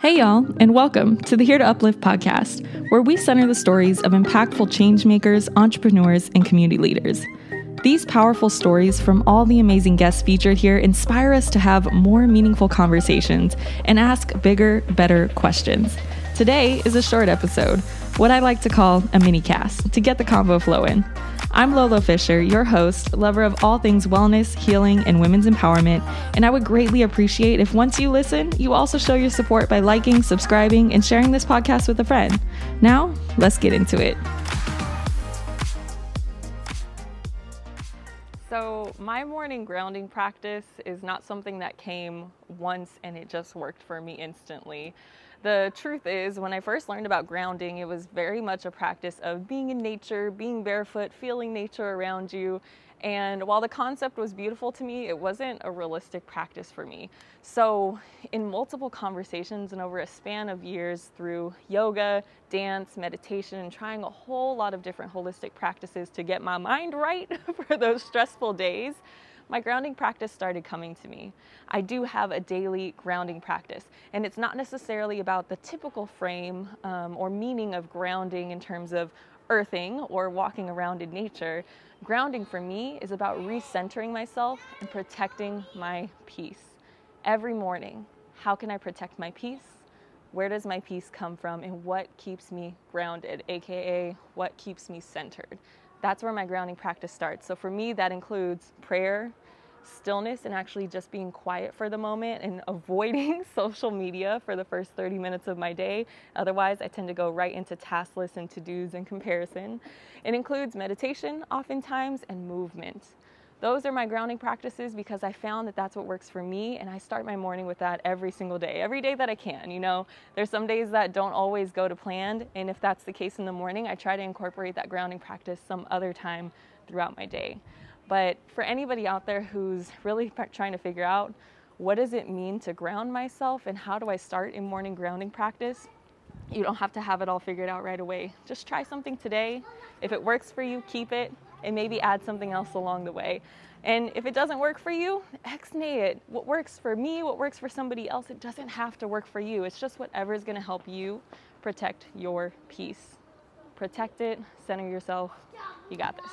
Hey, y'all, and welcome to the Here to Uplift podcast, where we center the stories of impactful changemakers, entrepreneurs, and community leaders. These powerful stories from all the amazing guests featured here inspire us to have more meaningful conversations and ask bigger, better questions. Today is a short episode, what I like to call a mini cast, to get the convo flowing. I'm Lolo Fisher, your host, lover of all things wellness, healing, and women's empowerment, and I would greatly appreciate if once you listen, you also show your support by liking, subscribing, and sharing this podcast with a friend. Now, let's get into it. So, my morning grounding practice is not something that came once and it just worked for me instantly. The truth is, when I first learned about grounding, it was very much a practice of being in nature, being barefoot, feeling nature around you. And while the concept was beautiful to me, it wasn't a realistic practice for me. So, in multiple conversations and over a span of years through yoga, dance, meditation, and trying a whole lot of different holistic practices to get my mind right for those stressful days, my grounding practice started coming to me. I do have a daily grounding practice, and it's not necessarily about the typical frame um, or meaning of grounding in terms of earthing or walking around in nature. Grounding for me is about recentering myself and protecting my peace. Every morning, how can I protect my peace? Where does my peace come from, and what keeps me grounded, aka what keeps me centered? that's where my grounding practice starts. So for me, that includes prayer, stillness, and actually just being quiet for the moment and avoiding social media for the first 30 minutes of my day. Otherwise, I tend to go right into task lists and to dos and comparison. It includes meditation, oftentimes, and movement those are my grounding practices because I found that that's what works for me and I start my morning with that every single day, every day that I can. You know, there's some days that don't always go to plan and if that's the case in the morning, I try to incorporate that grounding practice some other time throughout my day. But for anybody out there who's really trying to figure out what does it mean to ground myself and how do I start in morning grounding practice? You don't have to have it all figured out right away. Just try something today. If it works for you, keep it and maybe add something else along the way. And if it doesn't work for you, ex-nay it. What works for me, what works for somebody else, it doesn't have to work for you. It's just whatever is going to help you protect your peace. Protect it, center yourself. You got this.